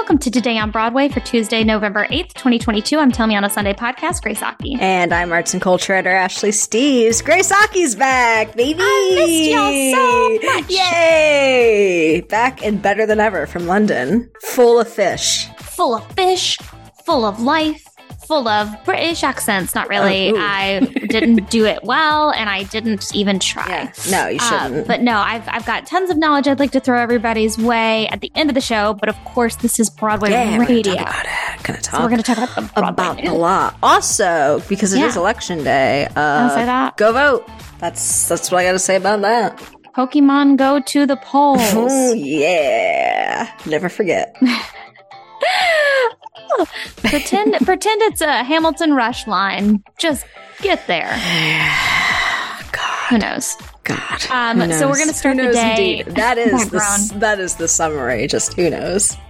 welcome to Today on Broadway for Tuesday, November 8th, 2022. I'm Tell Me on a Sunday podcast, Grace Aki. And I'm arts and culture editor Ashley Steves. Grace Aki's back, baby! I missed y'all so much. Yay! Back and better than ever from London. Full of fish. Full of fish, full of life, full of British accents. Not really. Oh. I didn't do it well, and I didn't even try. Yeah. No, you Uh, shouldn't. but no, I've, I've got tons of knowledge I'd like to throw everybody's way at the end of the show. But of course, this is Broadway yeah, we're gonna radio. talk about it. So we're going to talk about the about the news. law. Also, because it is Yeah. election day, uh, say that. go vote. That's that's what I got to say about that. Pokemon go to the polls. Oh yeah, never forget. pretend pretend it's a Hamilton Rush line. Just get there. God. Who knows? God. Um, who so we're gonna start Who the day Indeed. That is the that is the summary. Just who knows?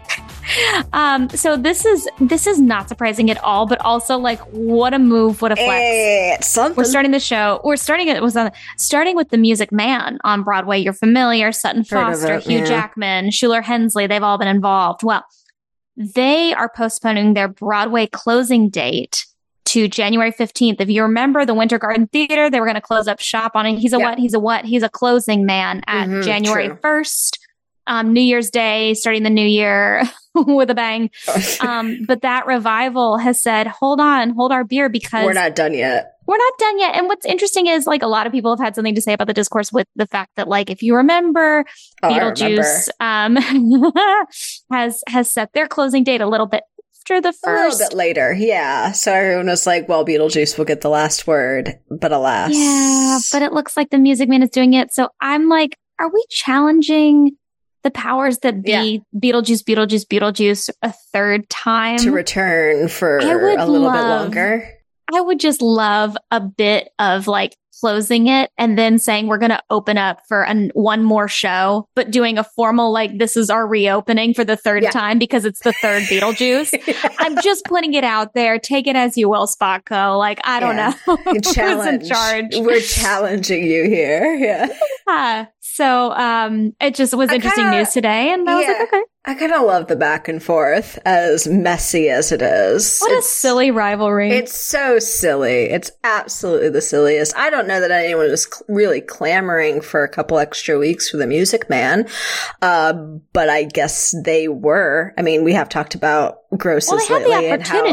Um, so this is this is not surprising at all, but also like what a move, what a flex. It's something. We're starting the show. We're starting it was on starting with the Music Man on Broadway. You're familiar, Sutton Foster, it, Hugh yeah. Jackman, Shuler Hensley. They've all been involved. Well, they are postponing their Broadway closing date to January 15th. If you remember the Winter Garden Theater, they were going to close up shop on it. He's a Yeah. what? He's a what? He's a closing man at Mhm, January true. 1st. Um, New Year's Day, starting the new year with a bang. Um, but that revival has said, hold on, hold our beer because we're not done yet. we're not done yet. And what's interesting is like a lot of people have had something to say about the discourse with the fact that like if you remember Oh, I remember. Beetlejuice um has has set their closing date a little bit after the first. A little bit later, yeah. So everyone was like, "Well, Beetlejuice will get the last word," but alas, Yeah, but it looks like the Music Man is doing it. So I'm like, are we challenging the powers that be Yeah. Beetlejuice, Beetlejuice, Beetlejuice a third time? to return for a little bit longer. I would just love a bit of like closing it and then saying we're going to open up for an, one more show, but doing a formal like this is our reopening for the third Yeah. time because it's the third Beetlejuice. I'm just putting it out there. Take it as you will, Spotco. Like I don't Yeah. know who's in Challenge. charge. We're challenging you here. Yeah. Yeah. So um, it just was interesting kinda- news today, and I was like, okay, I kind of love the back and forth, as messy as it is. what a silly rivalry. It's so silly. It's absolutely the silliest. I don't know that anyone was cl- really clamoring for a couple extra weeks for the Music Man, uh, but I guess they were. I mean, we have talked about grosses well, they had lately the and how-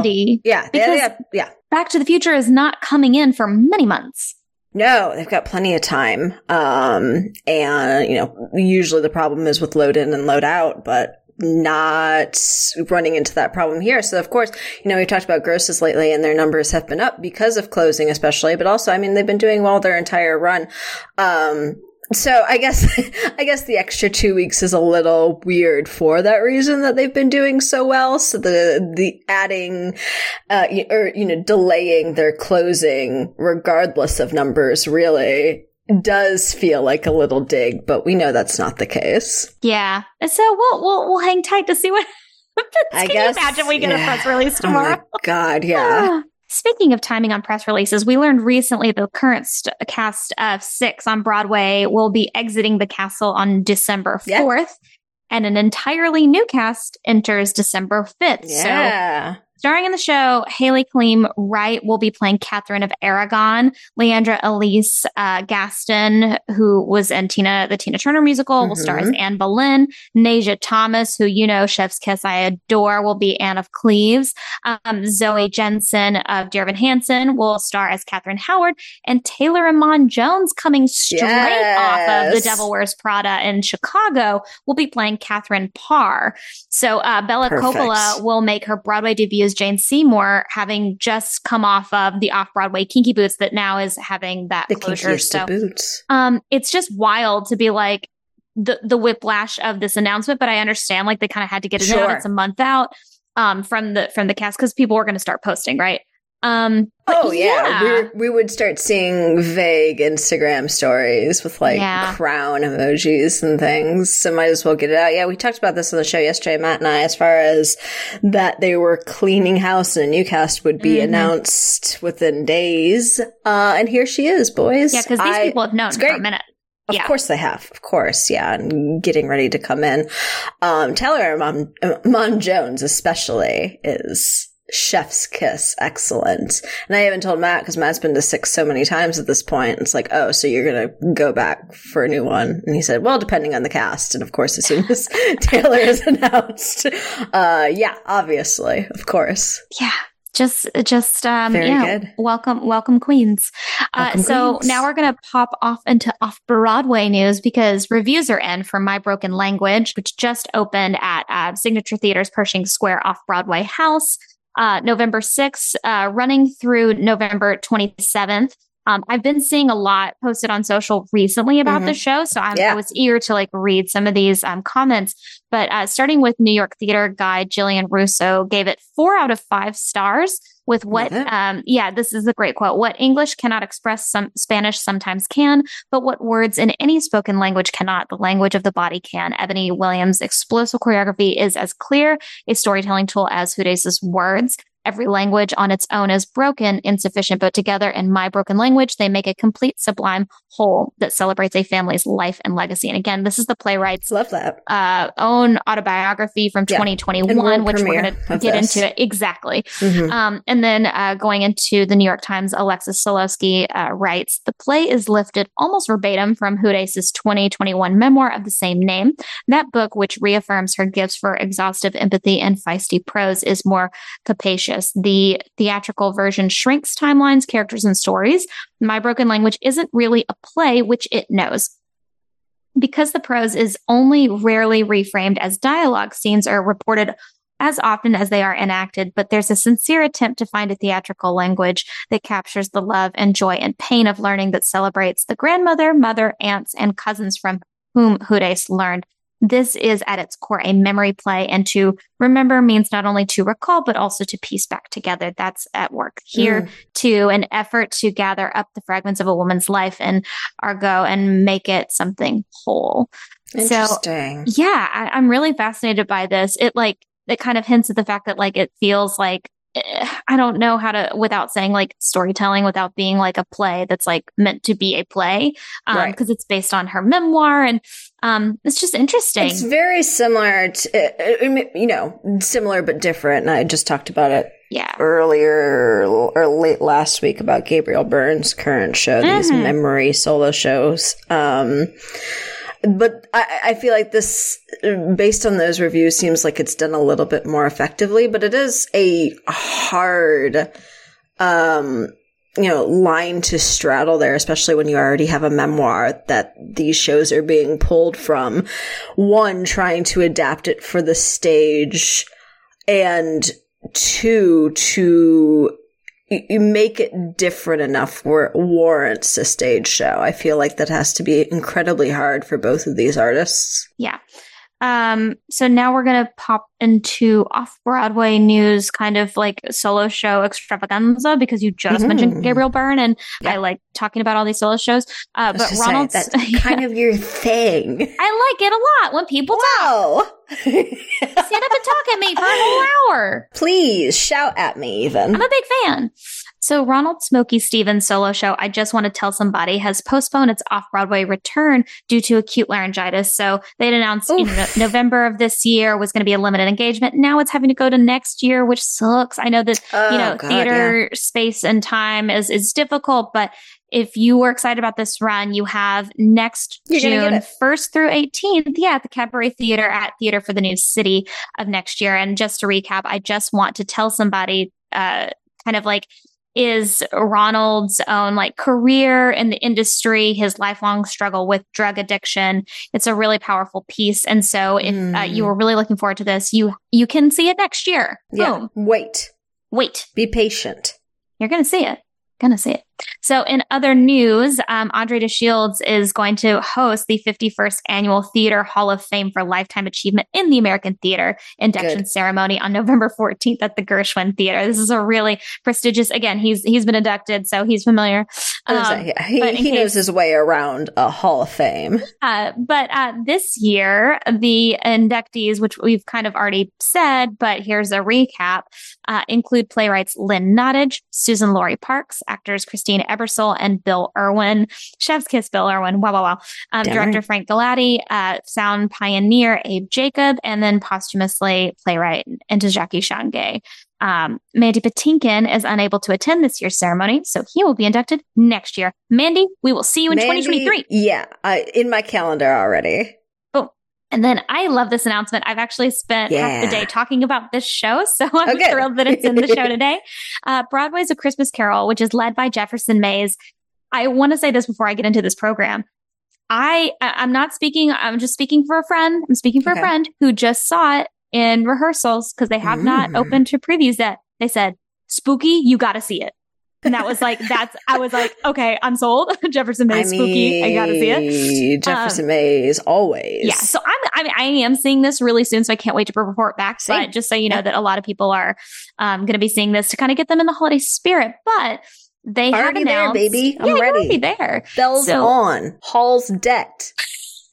yeah, because- have- yeah. Back to the Future is not coming in for many months. No, they've got plenty of time. Um, and, you know, usually the problem is with load in and load out, but not running into that problem here. So of course, you know, we've talked about grosses lately and their numbers have been up because of closing especially, but also, I mean, they've been doing well their entire run. Um, so I guess, I guess the extra two weeks is a little weird for that reason that they've been doing so well. So the, the adding, uh, or, you know, delaying their closing regardless of numbers really does feel like a little dig, but we know that's not the case. Yeah. So we'll we'll we'll hang tight to see what happens. I Can guess- you imagine we get yeah. a press release Oh tomorrow? God, yeah. Speaking of timing on press releases, we learned recently the current st- cast of six on Broadway will be exiting the castle on December Yeah. 4th, and an entirely new cast enters December 5th. So Yeah. Starring in the show, Hailee Kaleem Wright will be playing Catherine of Aragon. Leandra Ellis uh, Gaston, who was in Tina, the Tina Turner musical, will star as Mhm. Anne Boleyn. Nasia Thomas, who you know, Chef's Kiss I adore, will be Anne of Cleves. Um, Zoe Jensen of Dear Evan Hansen will star as Catherine Howard. And Taylor Iman Jones, coming straight off of The Devil Wears Prada in Chicago, will be playing Catherine Parr. So uh, Bella Perfect. Coppola will make her Broadway debut as Jane Seymour, having just come off of the off-Broadway Kinky Boots that now is having that The closure. So boots. um, it's just wild to be like the the whiplash of this announcement, but I understand like they kind of had to get it out. It's a month out um from the from the cast because people were going to start posting, right? Um, Oh yeah, We, we would start seeing vague Instagram stories with like Yeah. crown emojis and things. So might as well get it out. Yeah, we talked about this on the show yesterday, Matt and I, as far as that they were cleaning house and a new cast would be Mhm. announced within days. Uh, and here she is, boys. yeah, because these I- people have known it's for a minute. Of Yeah. course they have. Of course, yeah, and getting ready to come in. Um, Taylor Mon, Mon Jones, especially, is chef's kiss excellent. And I haven't told Matt because Matt's been to six so many times at this point. It's like, oh, so you're gonna go back for a new one? And he said, well, depending on the cast. And of course, as soon as Taylor is announced, uh, yeah, obviously, of course. Yeah. Just, just, um, Very yeah. good. Welcome, welcome, Queens. Welcome, uh, so Queens. now we're going to pop off into off Broadway news because reviews are in for My Broken Language, which just opened at uh, Signature Theater's Pershing Square off Broadway House, uh, November 6th, uh, running through November 27th. Um, I've been seeing a lot posted on social recently about the show, so I'm, Yeah. I was eager to like read some of these um, comments. But uh, starting with New York theater guide Jillian Russo, gave it four out of five stars. With what, it. um, yeah, this is a great quote. What English cannot express, some Spanish sometimes can, but what words in any spoken language cannot, the language of the body can. Ebony Williams' explosive choreography is as clear a storytelling tool as Hudes' words. Every language on its own is broken, insufficient, but together in my broken language, they make a complete sublime whole that celebrates a family's life and legacy. And again, this is the playwright's Love that. uh, own autobiography from Yeah. 2021, which we're going to get this. into it. Exactly. Mhm. Um, and then uh, going into the New York Times, Alexis Soloski uh, writes The play is lifted almost verbatim from Hudes' 2021 memoir of the same name. That book, which reaffirms her gifts for exhaustive empathy and feisty prose, is more capacious. The theatrical version shrinks timelines, characters, and stories. My Broken Language isn't really a play, which it knows. Because the prose is only rarely reframed as dialogue, scenes are reported as often as they are enacted, but there's a sincere attempt to find a theatrical language that captures the love and joy and pain of learning that celebrates the grandmother, mother, aunts, and cousins from whom Hudes learned. This is at its core a memory play, and to remember means not only to recall, but also to piece back together. That's at work here Mm. to an effort to gather up the fragments of a woman's life in Argo and make it something whole. So Interesting. yeah, I, I'm really fascinated by this. It like it kind of hints at the fact that like it feels like I don't know how to without saying like storytelling without being like a play that's like meant to be a play um Right. because it's based on her memoir and um it's just interesting. It's very similar to, you know, similar but different. And I just talked about it yeah. earlier or late last week about Gabriel Byrne's current show, these Mhm. memory solo shows. Um, but I, I feel like this, based on those reviews, seems like it's done a little bit more effectively. But it is a hard, um, you know, line to straddle there, especially when you already have a memoir that these shows are being pulled from. One, trying to adapt it for the stage, and two, to you make it different enough where it warrants a stage show. I feel like that has to be incredibly hard for both of these artists. Yeah. Um, so now we're gonna pop into off Broadway news, kind of like solo show extravaganza, because you just Mhm. mentioned Gabriel Byrne, and Yeah. I like talking about all these solo shows. Uh, but Ronald's, that's kind of your thing. I like it a lot when people Wow. stand up and talk at me for a whole hour. Please shout at me, even. I'm a big fan. So, Ronald Smokey Stevens' solo show, I Just Want to Tell Somebody, has postponed its off Broadway return due to acute laryngitis. So, they'd announced in Oof. no- November of this year was going to be a limited engagement. Now it's having to go to next year, which sucks. I know that, Oh, you know, God, theater space and time is, is difficult, but if you were excited about this run, you have next You're June 1st through 18th, yeah, at the Cabaret Theater at Theater for the New City of next year. And just to recap, I just want to tell somebody, uh, kind of like, is Ronald's own like career in the industry, his lifelong struggle with drug addiction. It's a really powerful piece. And so if uh, Mm. you were really looking forward to this, you, you can see it next year. Yeah. Boom. Wait. Wait, Be patient. you're going to see it. Gonna see it. So, in other news, um, Andre de Shields is going to host the 51st Annual Theater Hall of Fame for Lifetime Achievement in the American Theater induction Good. ceremony on November 14th at the Gershwin Theater. This is a really prestigious. Again, he's he's been inducted, so he's familiar. Um, he he knows his way around a Hall of Fame. Uh, but uh, this year, the inductees, which we've kind of already said, but here's a recap, uh, include playwrights Lynn Nottage, Suzan-Lori Parks, actors Christina Christine Ebersole and Bill Irwin. Chef's Kiss Bill Irwin. Wow, wow, wow. Um, director Frank Galati, uh, sound pioneer Abe Jacob, and then posthumously playwright Ntozake Shange. Um, Mandy Patinkin is unable to attend this year's ceremony, so he will be inducted next year. Mandy, we will see you in Mandy, 2023. Yeah, I, in my calendar already. Oh, and then I love this announcement. I've actually spent Yeah. half the day talking about this show, so I'm Oh, good. thrilled that it's in the show today. Uh, Broadway's A Christmas Carol, which is led by Jefferson Mays. I want to say this before I get into this program. I, I'm not speaking. I'm just speaking for a friend. I'm speaking for Okay. a friend who just saw it in rehearsals because they have not Mm. opened to previews yet. They said, "Spooky, you got to see it." And that was like, that's. I was like, okay, I'm sold. Jefferson Mays, spooky. I got to see it. Jefferson Mays, always. Yeah, so I'm, I mean, I am seeing this really soon, so I can't wait to report back. Same. But just so you know Yeah. that a lot of people are um, going to be seeing this to kind of get them in the holiday spirit. But they Already have there, baby. I'm yeah, you're ready. already there. bells So- on, halls decked.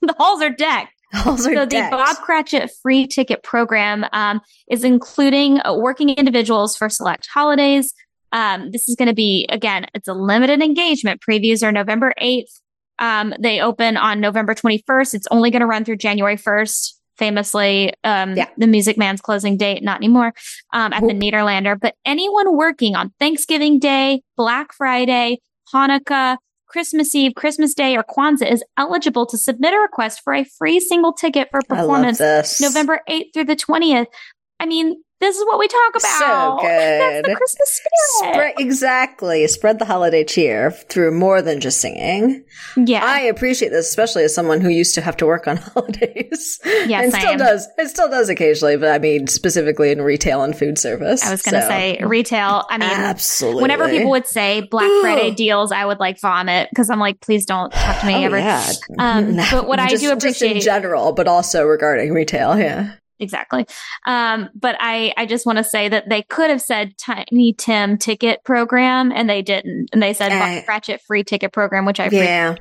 The halls are decked. So decked. the Bob Cratchit free ticket program um, is including uh, working individuals for select holidays. Um, this is going to be again, it's a limited engagement. Previews are November eighth. Um, they open on November twenty first. It's only going to run through January first. Famously, um, Yeah. the Music Man's closing date, not anymore, um, at the Whoop. Nederlander. But anyone working on Thanksgiving Day, Black Friday, Hanukkah, Christmas Eve, Christmas Day, or Kwanzaa is eligible to submit a request for a free single ticket for performance. November 8th through the 20th. I mean, this is what we talk about. So good. That's the. Christmas spirit. Spread, exactly. Spread the holiday cheer through more than just singing. yeah. I appreciate this, especially as someone who used to have to work on holidays. Yeah, and still does. It still does occasionally, but I mean, specifically in retail and food service. I was going to So, say retail. I mean, absolutely. whenever people would say Black. Friday deals, I would like vomit because I'm like, please don't talk to me Oh, ever. yeah. Um, but what I Just- do just in general, but also regarding retail, yeah. Exactly. Um, but I, I just want to say that they could have said Tiny Tim ticket program and they didn't. And they said. Bob Cratchit free ticket program, which I. Yeah.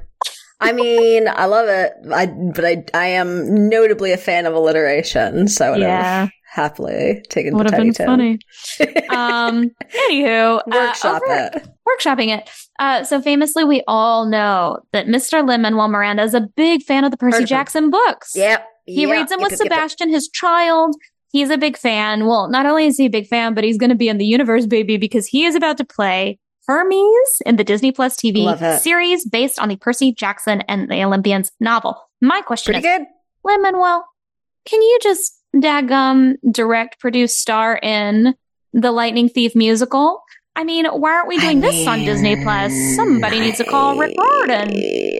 I mean, I love it. I but I I am notably a fan of alliteration, so I would have Yeah. happily taken Would the have tiny been Tim. funny. um, anywho, uh, Workshop over- it. workshopping it. Uh, so famously, we all know that Mr. Lin Manuel Miranda is a big fan of the Percy. Jackson books. Yep. He yep, reads them with yep, yep, yep. Sebastian, his child. He's a big fan. Well, not only is he a big fan, but he's going to be in the universe, baby, because he is about to play Hermes in the Disney Plus TV series based on the Percy Jackson and the Olympians novel. My question Pretty is, good. Lin Manuel, can you just daggum direct, produce, star in the Lightning Thief musical? I mean, why aren't we doing this on Disney Plus? Somebody needs to call Rick Riordan.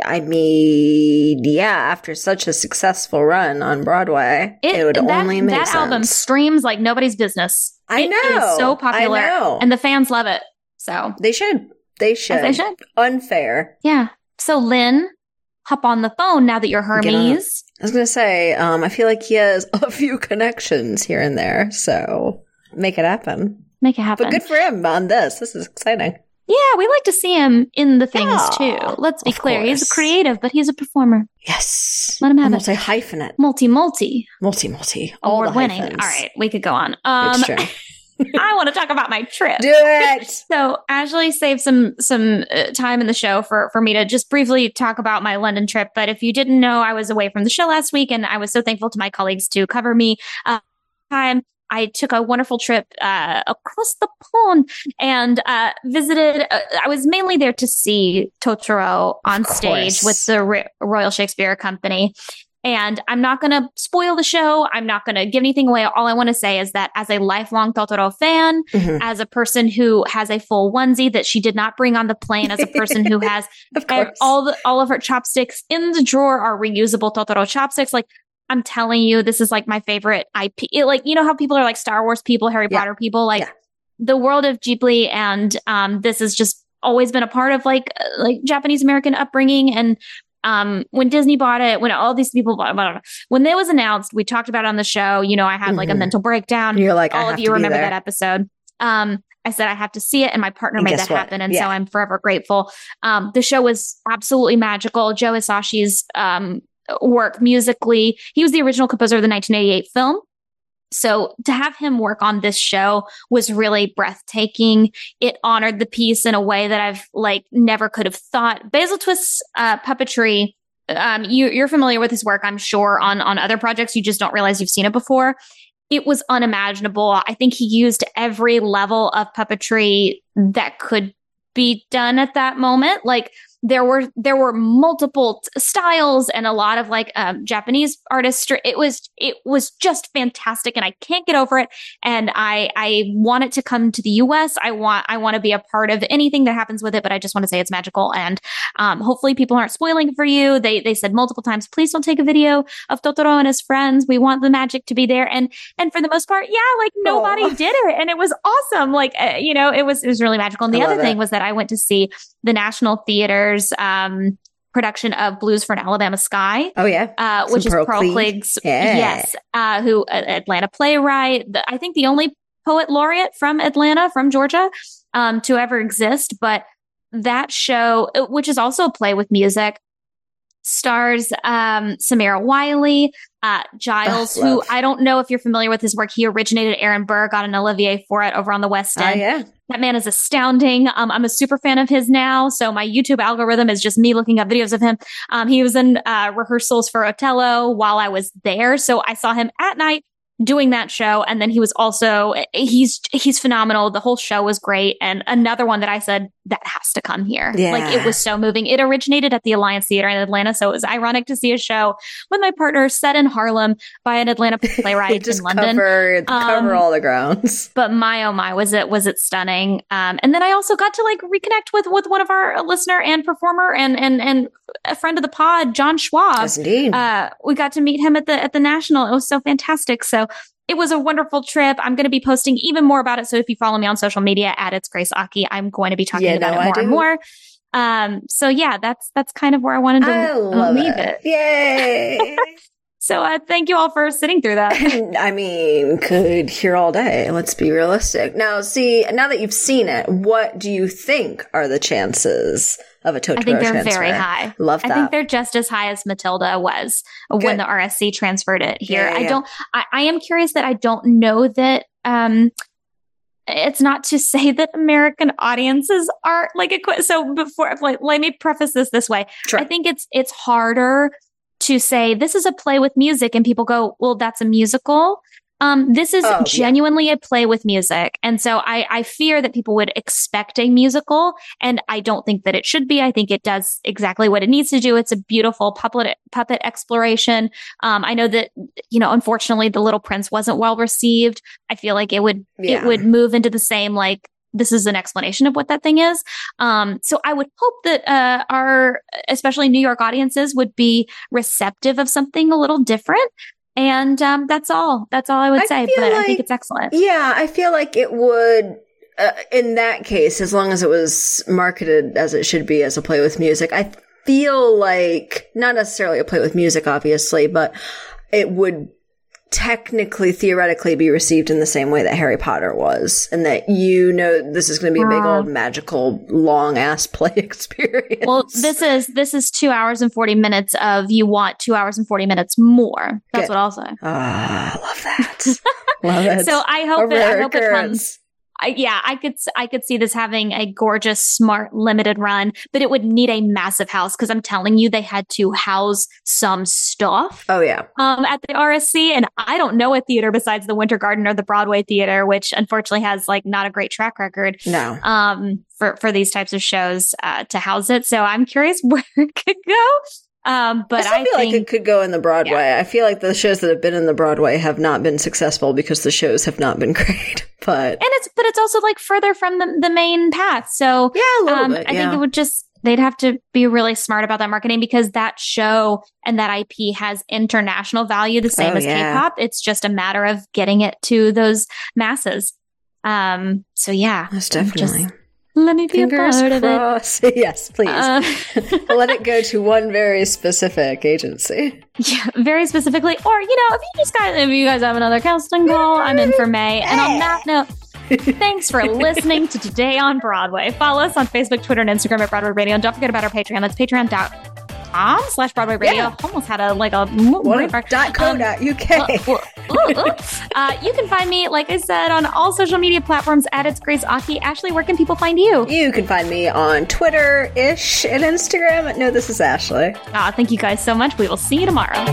I mean, yeah, after such a successful run on Broadway, it, would that, only make that sense. album streams like nobody's business. I It know. so popular, I know. and the fans love it. So they should. They should. as they should, Unfair. yeah. So Lin, hop on the phone now that you're it. Hermes. I was gonna say, um, I feel like he has a few connections here and there, so make it happen. Make it happen. But good for him on this. This is exciting. yeah, we like to see him in the things Yeah, too. Let's be clear. He's a creative, but he's a performer. Yes. Let him have it. multi hyphenate. Multi, multi, Multi multi. All the award winning. All right, we could go on. Um, It's true. I want to talk about my trip. Do it. So Ashley saved some some uh, time in the show for for me to just briefly talk about my London trip. But if you didn't know, I was away from the show last week, and I was so thankful to my colleagues to cover me. Uh, time I took a wonderful trip uh, across the pond and uh, visited. Uh, I was mainly there to see Totoro on stage with the Ro- Royal Shakespeare Company. And I'm not going to spoil the show. I'm not going to give anything away. All I want to say is that as a lifelong Totoro fan, Mhm. as a person who has a full onesie that she did not bring on the plane, as a person who has all the all of her chopsticks in the drawer are reusable Totoro chopsticks. Like I'm telling you, this is like my favorite IP. It, like you know how people are like Star Wars people, Harry Yeah. Potter people, like Yeah. the world of Ghibli, and um, this has just always been a part of like uh, like Japanese American upbringing and. Um, when Disney bought it, when all these people bought, it, when it was announced, we talked about it on the show. You know, I had like a Mhm. mental breakdown You're like, all of you remember that episode. Um, I said I have to see it, and my partner And made that what? happen, and Yeah. so I'm forever grateful. Um, the show was absolutely magical. Joe Hisaishi's um, work musically, he was the original composer of the 1988 film. so to have him work on this show was really breathtaking. It honored the piece in a way that I've like never could have thought. Basil Twist's uh, puppetry. Um, you, you're familiar with his work, I'm sure, on on other projects. You just don't realize you've seen it before. It was unimaginable. I think he used every level of puppetry that could be done at that moment. Like there were there were multiple t- styles and a lot of like um, Japanese artists. It was it was just fantastic, and I can't get over it. And I I want it to come to the U.S. I want I want to be a part of anything that happens with it. But I just want to say it's magical, and um, hopefully people aren't spoiling for you. They they said multiple times, please don't take a video of Totoro and his friends. We want the magic to be there, and and for the most part, yeah, like nobody Aww. did it, and it was awesome. Like uh, you know, it was it was really magical. And the other thing was that I went to see the National Theater um, production of Blues for an Alabama Sky. Oh yeah, uh, which is Pearl, Pearl Cleage's yeah. yes, uh, who uh, Atlanta playwright. The, I think the only poet laureate from Atlanta, from Georgia, um, to ever exist. But that show, uh, which is also a play with music, stars um, Samira Wiley, uh, Giles, oh, who I don't know if you're familiar with his work. He originated Aaron Burr, got an Olivier for it over on the West ah, End. Yeah. That man is astounding. Um, I'm a super fan of his now. So my YouTube algorithm is just me looking up videos of him. Um, he was in uh, rehearsals for Otello while I was there. So I saw him at night doing that show. And then he was also he's he's phenomenal. The whole show was great. And another one that i said that has to come here. Yeah. like it was so moving. It originated at the alliance theater in atlanta. So it was ironic to see a show with my partner set in harlem by an atlanta playwright in london. cover, um, cover all the grounds. but my oh my was it was it stunning? Um, and then i also got to like reconnect with with one of our listener and performer and and and a friend of the pod john schwab. Yes, indeed. Uh, we got to meet him at the at the national. It was so fantastic. So it was a wonderful trip. I'm going to be posting even more about it. So if you follow me on social media at it's Grace Aki, I'm going to be talking yeah, about no, it more and more. Um, so yeah, that's that's kind of where I wanted to I leave it. it. Yay! so uh, thank you all for sitting through that. I mean, could hear all day. Let's be realistic. Now, see, now that you've seen it, what do you think are the chances of a Totoro I think they're transfer. very high. Love that. I think they're just as high as Matilda was Good. when the RSC transferred it here. Yeah, yeah, I don't, I, I, am curious that I don't know that, um, it's not to say that American audiences are like equipped. So before, like, let me preface this this way. Sure. I think it's, it's harder to say this is a play with music and people go, well, that's a musical. Um, this is oh, genuinely yeah. a play with music. And so I, I fear that people would expect a musical. And I don't think that it should be. I think it does exactly what it needs to do. It's a beautiful puppet, puppet exploration. Um, I know that, you know, unfortunately the little prince wasn't well received. I feel like it would, yeah. it would move into the same, like, this is an explanation of what that thing is. Um, so I would hope that uh, our, especially New York audiences, would be receptive of something a little different. And um, that's all. That's all I would I say. But like, I think it's excellent. Yeah, I feel like it would. Uh, in that case, as long as it was marketed as it should be as a play with music, I feel like not necessarily a play with music, obviously, but it would technically, theoretically be received in the same way that Harry Potter was, and that you know this is going to be a big old magical long ass play experience. Well, this is this is two hours and forty minutes of you want two hours and forty minutes more. That's Good. what I'll say. Ah, love that. love it. So I hope it. I hope it comes yeah, I could I could see this having a gorgeous, smart, limited run, but it would need a massive house because I'm telling you, they had to house some stuff. Oh yeah, um, at the RSC, and I don't know a theater besides the Winter Garden or the Broadway Theater, which unfortunately has like not a great track record. No, um, for for these types of shows uh, to house it. So I'm curious where it could go. Um, but I, I feel think, like it could go in the Broadway. Yeah. I feel like the shows that have been in the Broadway have not been successful because the shows have not been great. But and it's but it's also like further from the the main path. So yeah, a little um, bit. I think it would just they'd have to be really smart about that marketing because that show and that IP has international value the same oh, as yeah. K-pop. It's just a matter of getting it to those masses. Um. So yeah, that's definitely. Just, let me be Fingers a part crossed. of it. yes, please. Uh, Let it go to one very specific agency. Yeah, very specifically. Or, you know, if you just guys if you guys have another casting call, I'm in for May. And on that note, Thanks for listening to Today on Broadway. Follow us on Facebook, Twitter, and Instagram at Broadway Radio. And don't forget about our Patreon. That's patreon.com slash Broadway Radio. Yeah. Almost had a like a what dot co um, dot uk. L- uh, you can find me, like I said, on all social media platforms at It's Grace Aki. Ashley, where can people find you? You can find me on Twitter ish and Instagram. No, this is Ashley. Ah, thank you guys so much. We will see you tomorrow.